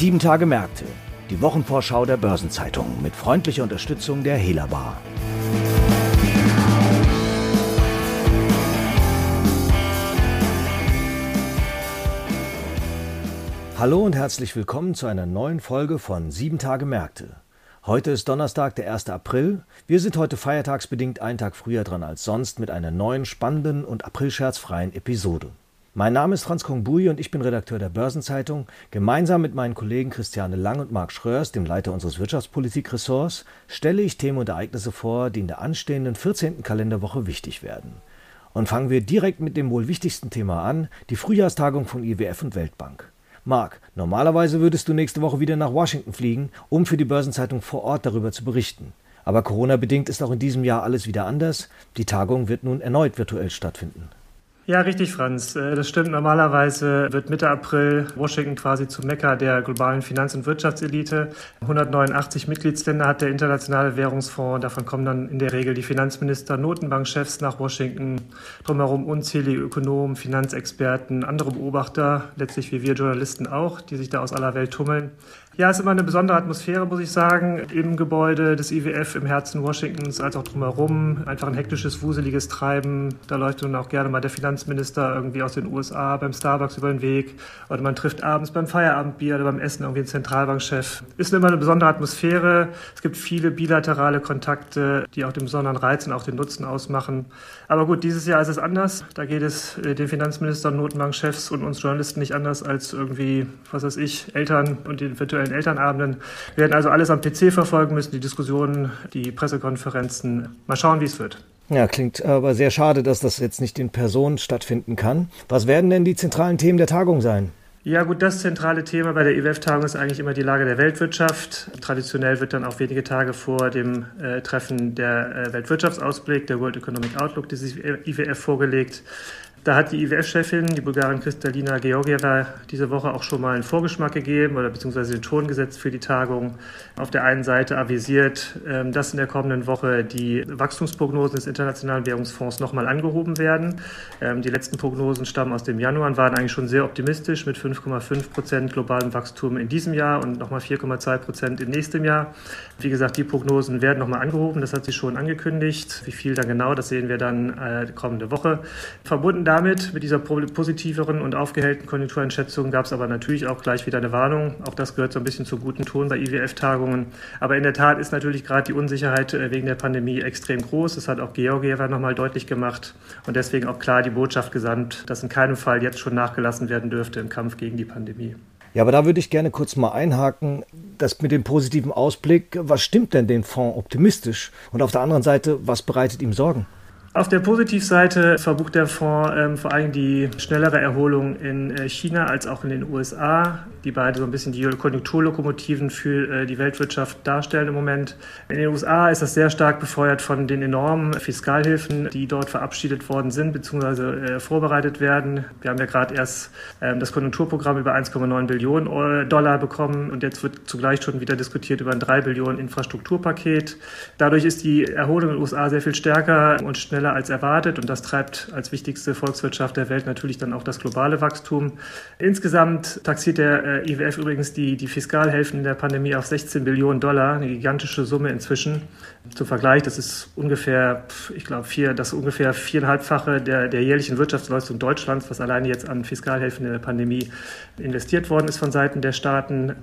Sieben Tage Märkte, die Wochenvorschau der Börsenzeitung mit freundlicher Unterstützung der Hela Bar. Hallo und herzlich willkommen zu einer neuen Folge von Sieben Tage Märkte. Heute ist Donnerstag, der 1. April. Wir sind heute feiertagsbedingt einen Tag früher dran als sonst mit einer neuen, spannenden und aprilscherzfreien Episode. Mein Name ist Franz Kongbui und ich bin Redakteur der Börsenzeitung. Gemeinsam mit meinen Kollegen Christiane Lang und Marc Schröers, dem Leiter unseres Wirtschaftspolitik-Ressorts, stelle ich Themen und Ereignisse vor, die in der anstehenden 14. Kalenderwoche wichtig werden. Und fangen wir direkt mit dem wohl wichtigsten Thema an, die Frühjahrstagung von IWF und Weltbank. Marc, normalerweise würdest du nächste Woche wieder nach Washington fliegen, um für die Börsenzeitung vor Ort darüber zu berichten. Aber Corona-bedingt ist auch in diesem Jahr alles wieder anders. Die Tagung wird nun erneut virtuell stattfinden. Ja, richtig, Franz. Äh, das stimmt. Normalerweise wird Mitte April Washington quasi zu Mekka der globalen Finanz- und Wirtschaftselite. 189 Mitgliedsländer hat der Internationale Währungsfonds. Davon kommen dann in der Regel die Finanzminister, Notenbankchefs nach Washington. Drumherum unzählige Ökonomen, Finanzexperten, andere Beobachter, letztlich wie wir Journalisten auch, die sich da aus aller Welt tummeln. Ja, es ist immer eine besondere Atmosphäre, muss ich sagen, im Gebäude des IWF im Herzen Washingtons, als auch drumherum. Einfach ein hektisches, wuseliges Treiben. Da läuft nun auch gerne mal der Finanzminister irgendwie aus den USA beim Starbucks über den Weg. Oder man trifft abends beim Feierabendbier oder beim Essen irgendwie einen Zentralbankchef. Ist immer eine besondere Atmosphäre. Es gibt viele bilaterale Kontakte, die auch den besonderen Reiz und auch den Nutzen ausmachen. Aber gut, dieses Jahr ist es anders. Da geht es äh, den Finanzministern, Notenbankchefs und uns Journalisten nicht anders als irgendwie, was weiß ich, Eltern und den virtuellen virtuellen Elternabenden. Wir werden also alles am PC verfolgen müssen, die Diskussionen, die Pressekonferenzen. Mal schauen, wie es wird. Ja, klingt aber sehr schade, dass das jetzt nicht in Person stattfinden kann. Was werden denn die zentralen Themen der Tagung sein? Ja gut, das zentrale Thema bei der IWF-Tagung ist eigentlich immer die Lage der Weltwirtschaft. Traditionell wird dann auch wenige Tage vor dem äh, Treffen der äh, Weltwirtschaftsausblick, der World Economic Outlook des IWF vorgelegt. Da hat die IWF-Chefin, die Bulgarin Kristalina Georgieva, diese Woche auch schon mal einen Vorgeschmack gegeben oder beziehungsweise den Ton gesetzt für die Tagung. Auf der einen Seite avisiert, ähm, dass in der kommenden Woche die Wachstumsprognosen des Internationalen Währungsfonds nochmal angehoben werden. Ähm, die letzten Prognosen stammen aus dem Januar und waren eigentlich schon sehr optimistisch mit 5,5 Prozent globalem Wachstum in diesem Jahr und nochmal 4,2 Prozent im nächsten Jahr. Wie gesagt, die Prognosen werden nochmal angehoben. Das hat sie schon angekündigt. Wie viel dann genau, das sehen wir dann äh, kommende Woche. Verbunden damit, mit dieser positiveren und aufgehellten Konjunktureinschätzung, gab es aber natürlich auch gleich wieder eine Warnung. Auch das gehört so ein bisschen zu guten Ton bei IWF-Tagungen. Aber in der Tat ist natürlich gerade die Unsicherheit äh, wegen der Pandemie extrem groß. Das hat auch Georgieva nochmal deutlich gemacht und deswegen auch klar die Botschaft gesandt, dass in keinem Fall jetzt schon nachgelassen werden dürfte im Kampf gegen die Pandemie. Ja, aber da würde ich gerne kurz mal einhaken. Das mit dem positiven Ausblick, was stimmt denn den Fonds optimistisch? Und auf der anderen Seite, was bereitet ihm Sorgen? Auf der Positivseite verbucht der Fonds ähm, vor allem die schnellere Erholung in äh, China als auch in den USA, die beide so ein bisschen die Konjunkturlokomotiven für äh, die Weltwirtschaft darstellen im Moment. In den USA ist das sehr stark befeuert von den enormen Fiskalhilfen, die dort verabschiedet worden sind bzw. Äh, vorbereitet werden. Wir haben ja gerade erst ähm, das Konjunkturprogramm über 1,9 Billionen Dollar bekommen und jetzt wird zugleich schon wieder diskutiert über ein 3 Billionen Infrastrukturpaket. Dadurch ist die Erholung in den USA sehr viel stärker und schneller schneller als erwartet und das treibt als wichtigste Volkswirtschaft der Welt natürlich dann auch das globale Wachstum. Insgesamt taxiert der äh, IWF übrigens die, die in der Pandemie auf 16 Billionen Dollar, eine gigantische Summe inzwischen. Zum Vergleich, das ist ungefähr, ich glaube, vier, das ungefähr viereinhalbfache der, der jährlichen Wirtschaftsleistung Deutschlands, was alleine jetzt an Fiskalhilfen in der Pandemie investiert worden ist von Seiten der Staaten.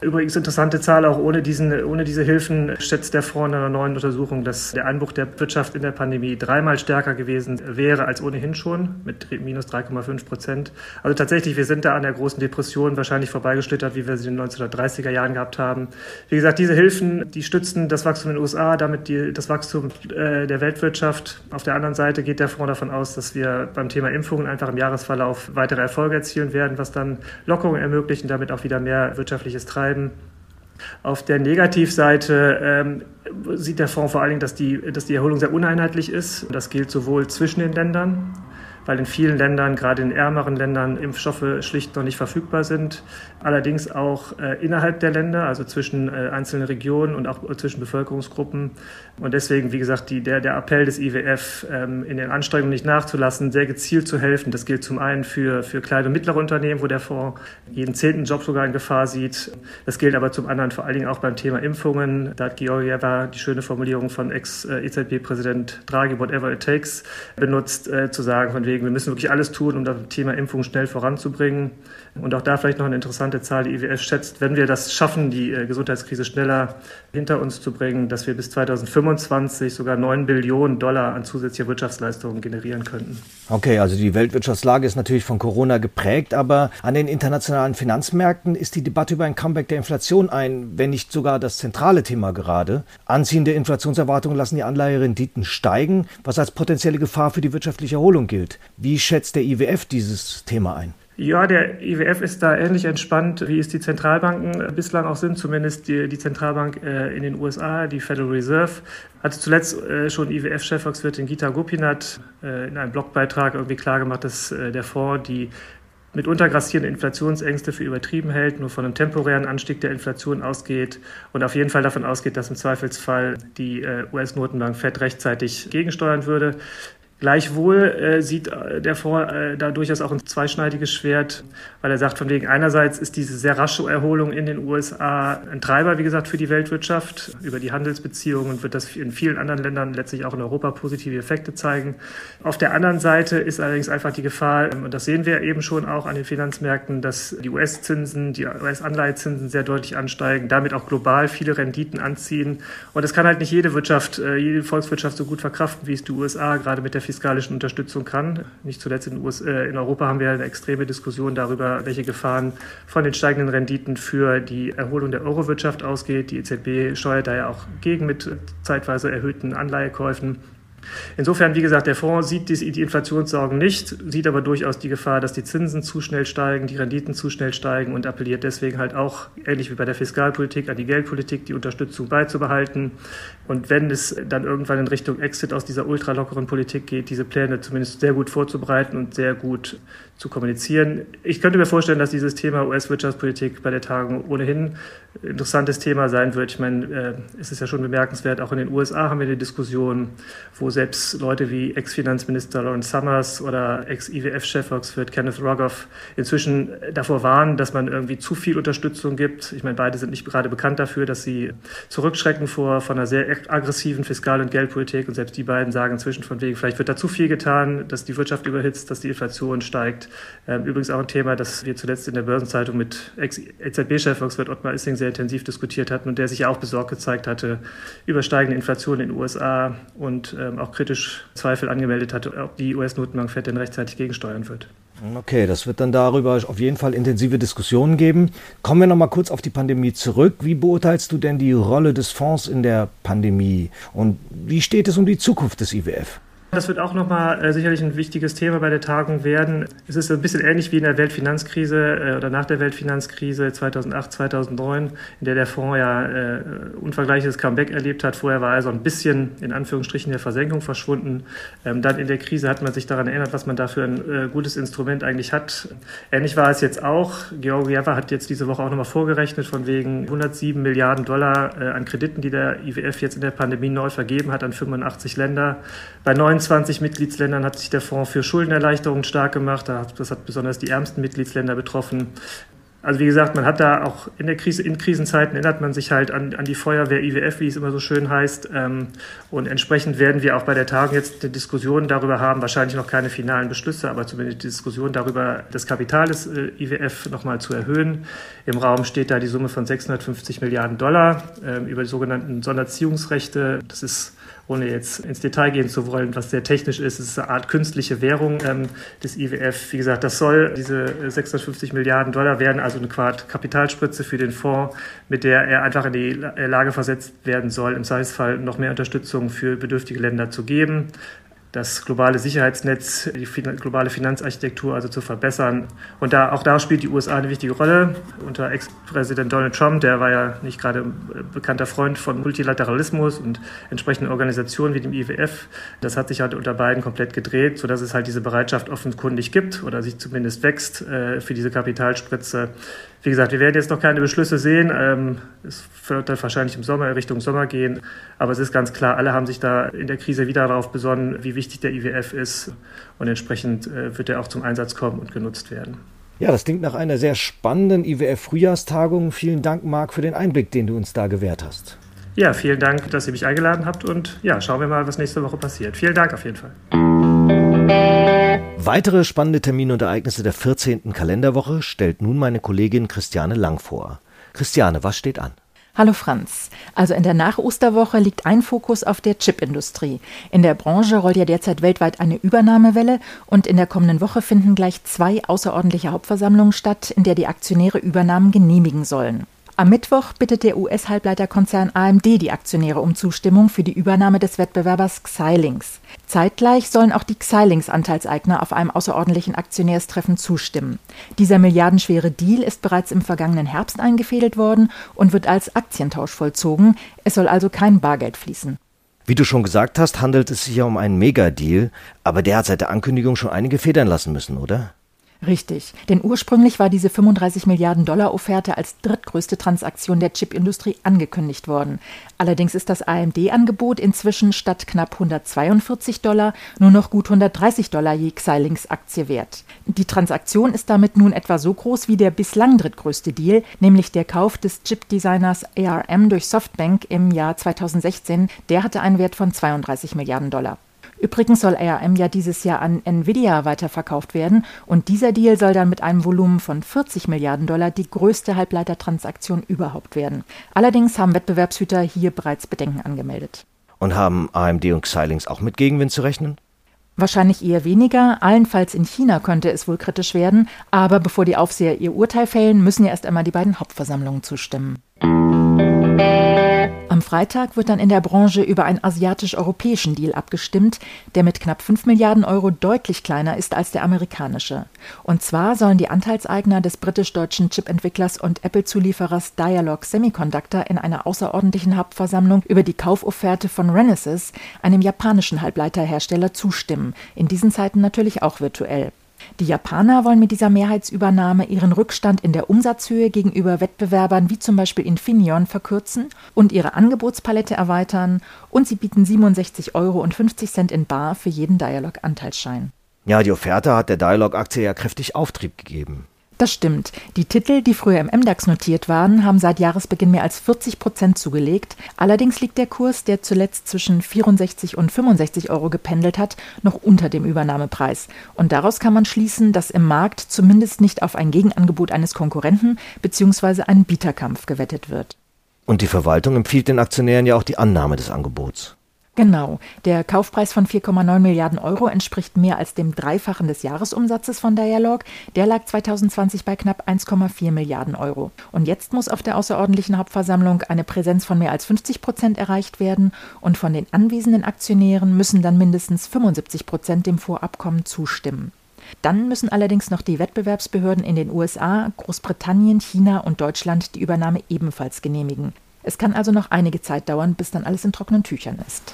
Übrigens interessante Zahl, auch ohne, diesen, ohne diese Hilfen schätzt der Fonds in einer neuen Untersuchung, dass der Einbruch der Wirtschaft in der Pandemie dreimal stärker gewesen wäre als ohnehin schon, mit minus 3,5 Prozent. Also tatsächlich, wir sind da an der großen Depression wahrscheinlich vorbeigeschlittert, wie wir sie in den 1930er Jahren gehabt haben. Wie gesagt, diese Hilfen, die stützen das Wachstum in den USA, damit die, das Wachstum äh, der Weltwirtschaft. Auf der anderen Seite geht der Fonds davon aus, dass wir beim Thema Impfungen einfach im Jahresverlauf weitere Erfolge erzielen werden, was dann Lockerungen ermöglichen, damit auch wieder mehr wirtschaftliches Treiben. Auf der Negativseite ähm, sieht der Fonds vor allen Dingen, dass die, dass die Erholung sehr uneinheitlich ist. Das gilt sowohl zwischen den Ländern, weil in vielen Ländern, gerade in ärmeren Ländern, Impfstoffe schlicht noch nicht verfügbar sind. Allerdings auch äh, innerhalb der Länder, also zwischen äh, einzelnen Regionen und auch zwischen Bevölkerungsgruppen. Und deswegen, wie gesagt, die, der, der Appell des IWF, ähm, in den Anstrengungen nicht nachzulassen, sehr gezielt zu helfen. Das gilt zum einen für, für kleine und mittlere Unternehmen, wo der Fonds jeden zehnten Job sogar in Gefahr sieht. Das gilt aber zum anderen vor allen Dingen auch beim Thema Impfungen. Da hat Georgieva die schöne Formulierung von Ex-EZB-Präsident Draghi, whatever it takes, benutzt, äh, zu sagen, von wegen, wir müssen wirklich alles tun, um das Thema Impfung schnell voranzubringen. Und auch da vielleicht noch eine interessante Zahl. Die IWF schätzt, wenn wir das schaffen, die äh, Gesundheitskrise schneller hinter uns zu bringen, dass wir bis 2025 sogar 9 Billionen Dollar an zusätzlicher Wirtschaftsleistungen generieren könnten. Okay, also die Weltwirtschaftslage ist natürlich von Corona geprägt, aber an den internationalen Finanzmärkten ist die Debatte über ein Comeback der Inflation ein, wenn nicht sogar das zentrale Thema gerade. Anziehende Inflationserwartungen lassen die Anleiherenditen steigen, was als potenzielle Gefahr für die wirtschaftliche Erholung gilt. Wie schätzt der IWF dieses Thema ein? Ja, der IWF ist da ähnlich entspannt, wie es die Zentralbanken bislang auch sind, zumindest die, die Zentralbank äh, in den USA, die Federal Reserve. Hatte zuletzt äh, schon IWF-Chefvolkswirtin Gita Gopinath äh, in einem Blogbeitrag irgendwie klargemacht, dass äh, der Fonds die mitunter grassierende Inflationsängste für übertrieben hält, nur von einem temporären Anstieg der Inflation ausgeht und auf jeden Fall davon ausgeht, dass im Zweifelsfall die äh, US-Notenbank Fed rechtzeitig gegensteuern würde. Gleichwohl äh, sieht äh, der Fonds äh, da durchaus auch ein zweischneidiges Schwert, weil er sagt, von wegen einerseits ist diese sehr rasche Erholung in den USA ein Treiber, wie gesagt, für die Weltwirtschaft. Über die Handelsbeziehungen wird das in vielen anderen Ländern, letztlich auch in Europa, positive Effekte zeigen. Auf der anderen Seite ist allerdings einfach die Gefahr, ähm, und das sehen wir eben schon auch an den Finanzmärkten, dass die US-Zinsen, die US-Anleihezinsen sehr deutlich ansteigen, damit auch global viele Renditen anziehen. Und das kann halt nicht jede Wirtschaft, äh, jede Volkswirtschaft so gut verkraften, wie es die USA gerade mit der fiskalischen Unterstützung kann. Nicht zuletzt in, US, äh, in Europa haben wir eine extreme Diskussion darüber, welche Gefahren von den steigenden Renditen für die Erholung der Eurowirtschaft ausgeht. Die EZB steuert da ja auch gegen mit zeitweise erhöhten Anleihekäufen. Insofern, wie gesagt, der Fonds sieht die Inflationssorgen nicht, sieht aber durchaus die Gefahr, dass die Zinsen zu schnell steigen, die Renditen zu schnell steigen und appelliert deswegen halt auch, ähnlich wie bei der Fiskalpolitik, an die Geldpolitik, die Unterstützung beizubehalten. Und wenn es dann irgendwann in Richtung Exit aus dieser ultralockeren Politik geht, diese Pläne zumindest sehr gut vorzubereiten und sehr gut zu kommunizieren. Ich könnte mir vorstellen, dass dieses Thema US-Wirtschaftspolitik bei der Tagung ohnehin ein interessantes Thema sein wird. Ich meine, äh, es ist ja schon bemerkenswert, auch in den USA haben wir eine Diskussion, wo selbst Leute wie Ex-Finanzminister Lawrence Summers oder Ex-IWF-Chef Oxford Kenneth Rogoff inzwischen davor warnen, dass man irgendwie zu viel Unterstützung gibt. Ich meine, beide sind nicht gerade bekannt dafür, dass sie zurückschrecken vor von einer sehr aggressiven Fiskal- und Geldpolitik. Und selbst die beiden sagen inzwischen von wegen, vielleicht wird da zu viel getan, dass die Wirtschaft überhitzt, dass die Inflation steigt. Ähm, übrigens auch ein Thema, das wir zuletzt in der Börsenzeitung mit Ex-EZB-Chef Oxford Ottmar Issing sehr intensiv diskutiert hatten und der sich ja auch besorgt gezeigt hatte über steigende Inflation in den USA und ähm, auch kritisch Zweifel angemeldet hatte, ob die US-Notenbank Fed denn rechtzeitig gegensteuern wird. Okay, das wird dann darüber auf jeden Fall intensive Diskussionen geben. Kommen wir noch mal kurz auf die Pandemie zurück. Wie beurteilst du denn die Rolle des Fonds in der Pandemie und wie steht es um die Zukunft des IWF? Das wird auch nochmal äh, sicherlich ein wichtiges Thema bei der Tagung werden. Es ist ein bisschen ähnlich wie in der Weltfinanzkrise äh, oder nach der Weltfinanzkrise 2008, 2009, in der der Fonds ja äh, unvergleichliches Comeback erlebt hat. Vorher war er so ein bisschen in Anführungsstrichen der Versenkung verschwunden. Ähm, dann in der Krise hat man sich daran erinnert, was man da für ein äh, gutes Instrument eigentlich hat. Ähnlich war es jetzt auch. Georgieva hat jetzt diese Woche auch nochmal vorgerechnet von wegen 107 Milliarden Dollar äh, an Krediten, die der IWF jetzt in der Pandemie neu vergeben hat an 85 Länder. Bei 29 Mitgliedsländern hat sich der Fonds für Schuldenerleichterungen stark gemacht. Das hat besonders die ärmsten Mitgliedsländer betroffen. Also wie gesagt, man hat da auch in der Krise, in Krisenzeiten erinnert man sich halt an, an die Feuerwehr IWF, wie es immer so schön heißt. Ähm, und entsprechend werden wir auch bei der Tagung jetzt eine Diskussion darüber haben, wahrscheinlich noch keine finalen Beschlüsse, aber zumindest die Diskussion darüber, das Kapital des äh, IWF nochmal zu erhöhen. Im Raum steht da die Summe von 650 Milliarden Dollar ähm, über die sogenannten Sonderziehungsrechte. Das ist ohne jetzt ins Detail gehen zu wollen, was sehr technisch ist, es ist eine Art künstliche Währung ähm, des IWF. Wie gesagt, das soll, diese 650 Milliarden Dollar werden also eine Quart Kapitalspritze für den Fonds, mit der er einfach in die Lage versetzt werden soll, im Zweifelsfall noch mehr Unterstützung für bedürftige Länder zu geben. Das globale Sicherheitsnetz, die globale Finanzarchitektur also zu verbessern. Und da, auch da spielt die USA eine wichtige Rolle. Unter Ex-Präsident Donald Trump, der war ja nicht gerade bekannter Freund von Multilateralismus und entsprechenden Organisationen wie dem IWF. Das hat sich halt unter beiden komplett gedreht, sodass es halt diese Bereitschaft offenkundig gibt oder sich zumindest wächst äh, für diese Kapitalspritze. Wie gesagt, wir werden jetzt noch keine Beschlüsse sehen. Ähm, es wird dann wahrscheinlich im Sommer Richtung Sommer gehen. Aber es ist ganz klar, alle haben sich da in der Krise wieder darauf besonnen, wie wichtig der IWF ist. Und entsprechend äh, wird er auch zum Einsatz kommen und genutzt werden. Ja, das klingt nach einer sehr spannenden IWF-Frühjahrstagung. Vielen Dank, Marc, für den Einblick, den du uns da gewährt hast. Ja, vielen Dank, dass ihr mich eingeladen habt. Und ja, schauen wir mal, was nächste Woche passiert. Vielen Dank auf jeden Fall. Weitere spannende Termine und Ereignisse der 14. Kalenderwoche stellt nun meine Kollegin Christiane Lang vor. Christiane, was steht an? Hallo Franz. Also in der Nach-Osterwoche liegt ein Fokus auf der Chipindustrie. In der Branche rollt ja derzeit weltweit eine Übernahmewelle und in der kommenden Woche finden gleich zwei außerordentliche Hauptversammlungen statt, in der die Aktionäre Übernahmen genehmigen sollen. Am Mittwoch bittet der US-Halbleiterkonzern AMD die Aktionäre um Zustimmung für die Übernahme des Wettbewerbers Xilinx. Zeitgleich sollen auch die Xilinx-Anteilseigner auf einem außerordentlichen Aktionärstreffen zustimmen. Dieser milliardenschwere Deal ist bereits im vergangenen Herbst eingefädelt worden und wird als Aktientausch vollzogen. Es soll also kein Bargeld fließen. Wie du schon gesagt hast, handelt es sich ja um einen Megadeal, aber der hat seit der Ankündigung schon einige Federn lassen müssen, oder? Richtig, denn ursprünglich war diese 35 Milliarden Dollar Offerte als drittgrößte Transaktion der Chipindustrie angekündigt worden. Allerdings ist das AMD-Angebot inzwischen statt knapp 142 Dollar nur noch gut 130 Dollar je Xilinx-Aktie wert. Die Transaktion ist damit nun etwa so groß wie der bislang drittgrößte Deal, nämlich der Kauf des Chip-Designers ARM durch Softbank im Jahr 2016. Der hatte einen Wert von 32 Milliarden Dollar. Übrigens soll ARM ja dieses Jahr an Nvidia weiterverkauft werden und dieser Deal soll dann mit einem Volumen von 40 Milliarden Dollar die größte Halbleitertransaktion überhaupt werden. Allerdings haben Wettbewerbshüter hier bereits Bedenken angemeldet. Und haben AMD und Xilinx auch mit Gegenwind zu rechnen? Wahrscheinlich eher weniger. Allenfalls in China könnte es wohl kritisch werden. Aber bevor die Aufseher ihr Urteil fällen, müssen ja erst einmal die beiden Hauptversammlungen zustimmen. Am Freitag wird dann in der Branche über einen asiatisch-europäischen Deal abgestimmt, der mit knapp 5 Milliarden Euro deutlich kleiner ist als der amerikanische. Und zwar sollen die Anteilseigner des britisch-deutschen Chipentwicklers und Apple-Zulieferers Dialog Semiconductor in einer außerordentlichen Hauptversammlung über die Kaufofferte von Renesas, einem japanischen Halbleiterhersteller, zustimmen. In diesen Zeiten natürlich auch virtuell. Die Japaner wollen mit dieser Mehrheitsübernahme ihren Rückstand in der Umsatzhöhe gegenüber Wettbewerbern wie zum Beispiel Infineon verkürzen und ihre Angebotspalette erweitern und sie bieten 67,50 Euro in Bar für jeden Dialog-Anteilsschein. Ja, die Offerte hat der Dialog-Aktie ja kräftig Auftrieb gegeben. Das stimmt. Die Titel, die früher im MDAX notiert waren, haben seit Jahresbeginn mehr als 40 Prozent zugelegt. Allerdings liegt der Kurs, der zuletzt zwischen 64 und 65 Euro gependelt hat, noch unter dem Übernahmepreis. Und daraus kann man schließen, dass im Markt zumindest nicht auf ein Gegenangebot eines Konkurrenten bzw. einen Bieterkampf gewettet wird. Und die Verwaltung empfiehlt den Aktionären ja auch die Annahme des Angebots. Genau. Der Kaufpreis von 4,9 Milliarden Euro entspricht mehr als dem Dreifachen des Jahresumsatzes von Dialog. Der lag 2020 bei knapp 1,4 Milliarden Euro. Und jetzt muss auf der außerordentlichen Hauptversammlung eine Präsenz von mehr als 50 Prozent erreicht werden. Und von den anwesenden Aktionären müssen dann mindestens 75 Prozent dem Vorabkommen zustimmen. Dann müssen allerdings noch die Wettbewerbsbehörden in den USA, Großbritannien, China und Deutschland die Übernahme ebenfalls genehmigen. Es kann also noch einige Zeit dauern, bis dann alles in trockenen Tüchern ist.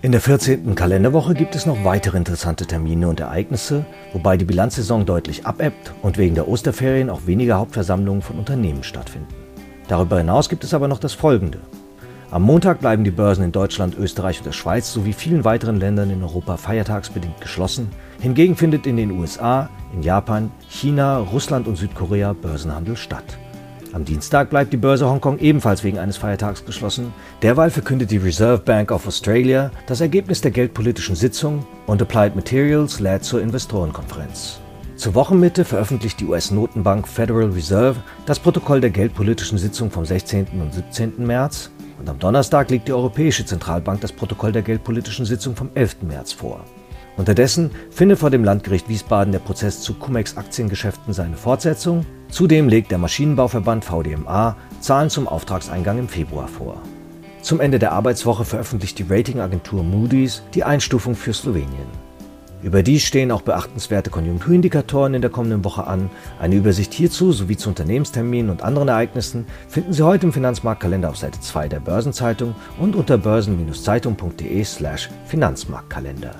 In der 14. Kalenderwoche gibt es noch weitere interessante Termine und Ereignisse, wobei die Bilanzsaison deutlich abebbt und wegen der Osterferien auch weniger Hauptversammlungen von Unternehmen stattfinden. Darüber hinaus gibt es aber noch das Folgende. Am Montag bleiben die Börsen in Deutschland, Österreich und der Schweiz sowie vielen weiteren Ländern in Europa feiertagsbedingt geschlossen. Hingegen findet in den USA, in Japan, China, Russland und Südkorea Börsenhandel statt. Am Dienstag bleibt die Börse Hongkong ebenfalls wegen eines Feiertags geschlossen. Derweil verkündet die Reserve Bank of Australia das Ergebnis der geldpolitischen Sitzung und Applied Materials lädt zur Investorenkonferenz. Zur Wochenmitte veröffentlicht die US-Notenbank Federal Reserve das Protokoll der geldpolitischen Sitzung vom 16. und 17. März und am Donnerstag legt die Europäische Zentralbank das Protokoll der geldpolitischen Sitzung vom 11. März vor. Unterdessen findet vor dem Landgericht Wiesbaden der Prozess zu Cum-Ex-Aktiengeschäften seine Fortsetzung. Zudem legt der Maschinenbauverband VDMA Zahlen zum Auftragseingang im Februar vor. Zum Ende der Arbeitswoche veröffentlicht die Ratingagentur Moody's die Einstufung für Slowenien. Überdies stehen auch beachtenswerte Konjunkturindikatoren in der kommenden Woche an. Eine Übersicht hierzu sowie zu Unternehmensterminen und anderen Ereignissen finden Sie heute im Finanzmarktkalender auf Seite 2 der Börsenzeitung und unter börsen-zeitung.de/slash Finanzmarktkalender.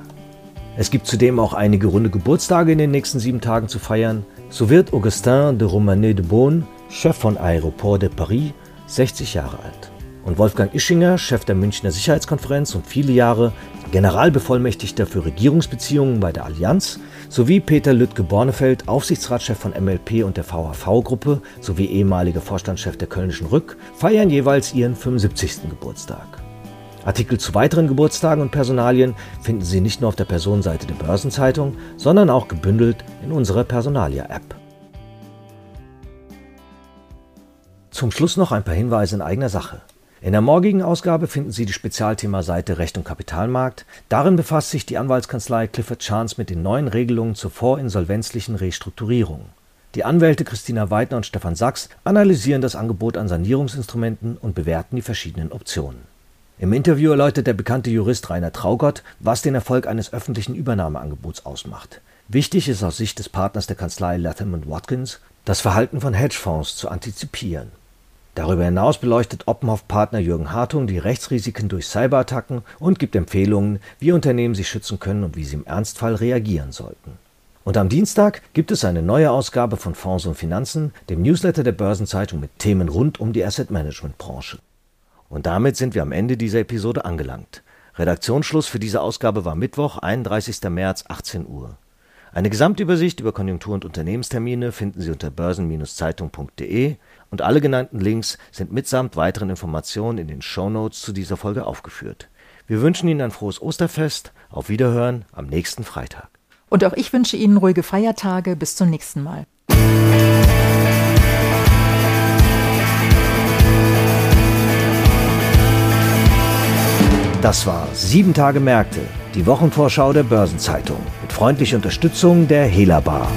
Es gibt zudem auch einige runde Geburtstage in den nächsten sieben Tagen zu feiern. So wird Augustin de Romanet de Beaune, Chef von Aéroport de Paris, 60 Jahre alt. Und Wolfgang Ischinger, Chef der Münchner Sicherheitskonferenz und viele Jahre Generalbevollmächtigter für Regierungsbeziehungen bei der Allianz, sowie Peter Lüttke-Bornefeld, Aufsichtsratschef von MLP und der VHV-Gruppe sowie ehemaliger Vorstandschef der Kölnischen Rück, feiern jeweils ihren 75. Geburtstag. Artikel zu weiteren Geburtstagen und Personalien finden Sie nicht nur auf der Personenseite der Börsenzeitung, sondern auch gebündelt in unserer Personalia-App. Zum Schluss noch ein paar Hinweise in eigener Sache. In der morgigen Ausgabe finden Sie die Spezialthema-Seite Recht und Kapitalmarkt. Darin befasst sich die Anwaltskanzlei Clifford Chance mit den neuen Regelungen zur vorinsolvenzlichen Restrukturierung. Die Anwälte Christina Weidner und Stefan Sachs analysieren das Angebot an Sanierungsinstrumenten und bewerten die verschiedenen Optionen. Im Interview erläutert der bekannte Jurist Rainer Traugott, was den Erfolg eines öffentlichen Übernahmeangebots ausmacht. Wichtig ist aus Sicht des Partners der Kanzlei Latham Watkins, das Verhalten von Hedgefonds zu antizipieren. Darüber hinaus beleuchtet Oppenhoff-Partner Jürgen Hartung die Rechtsrisiken durch Cyberattacken und gibt Empfehlungen, wie Unternehmen sich schützen können und wie sie im Ernstfall reagieren sollten. Und am Dienstag gibt es eine neue Ausgabe von Fonds und Finanzen, dem Newsletter der Börsenzeitung mit Themen rund um die Asset Management Branche. Und damit sind wir am Ende dieser Episode angelangt. Redaktionsschluss für diese Ausgabe war Mittwoch, 31. März, 18 Uhr. Eine Gesamtübersicht über Konjunktur- und Unternehmenstermine finden Sie unter börsen-zeitung.de und alle genannten Links sind mitsamt weiteren Informationen in den Shownotes zu dieser Folge aufgeführt. Wir wünschen Ihnen ein frohes Osterfest. Auf Wiederhören am nächsten Freitag. Und auch ich wünsche Ihnen ruhige Feiertage. Bis zum nächsten Mal. Das war Sieben Tage Märkte, die Wochenvorschau der Börsenzeitung mit freundlicher Unterstützung der Hela Bar.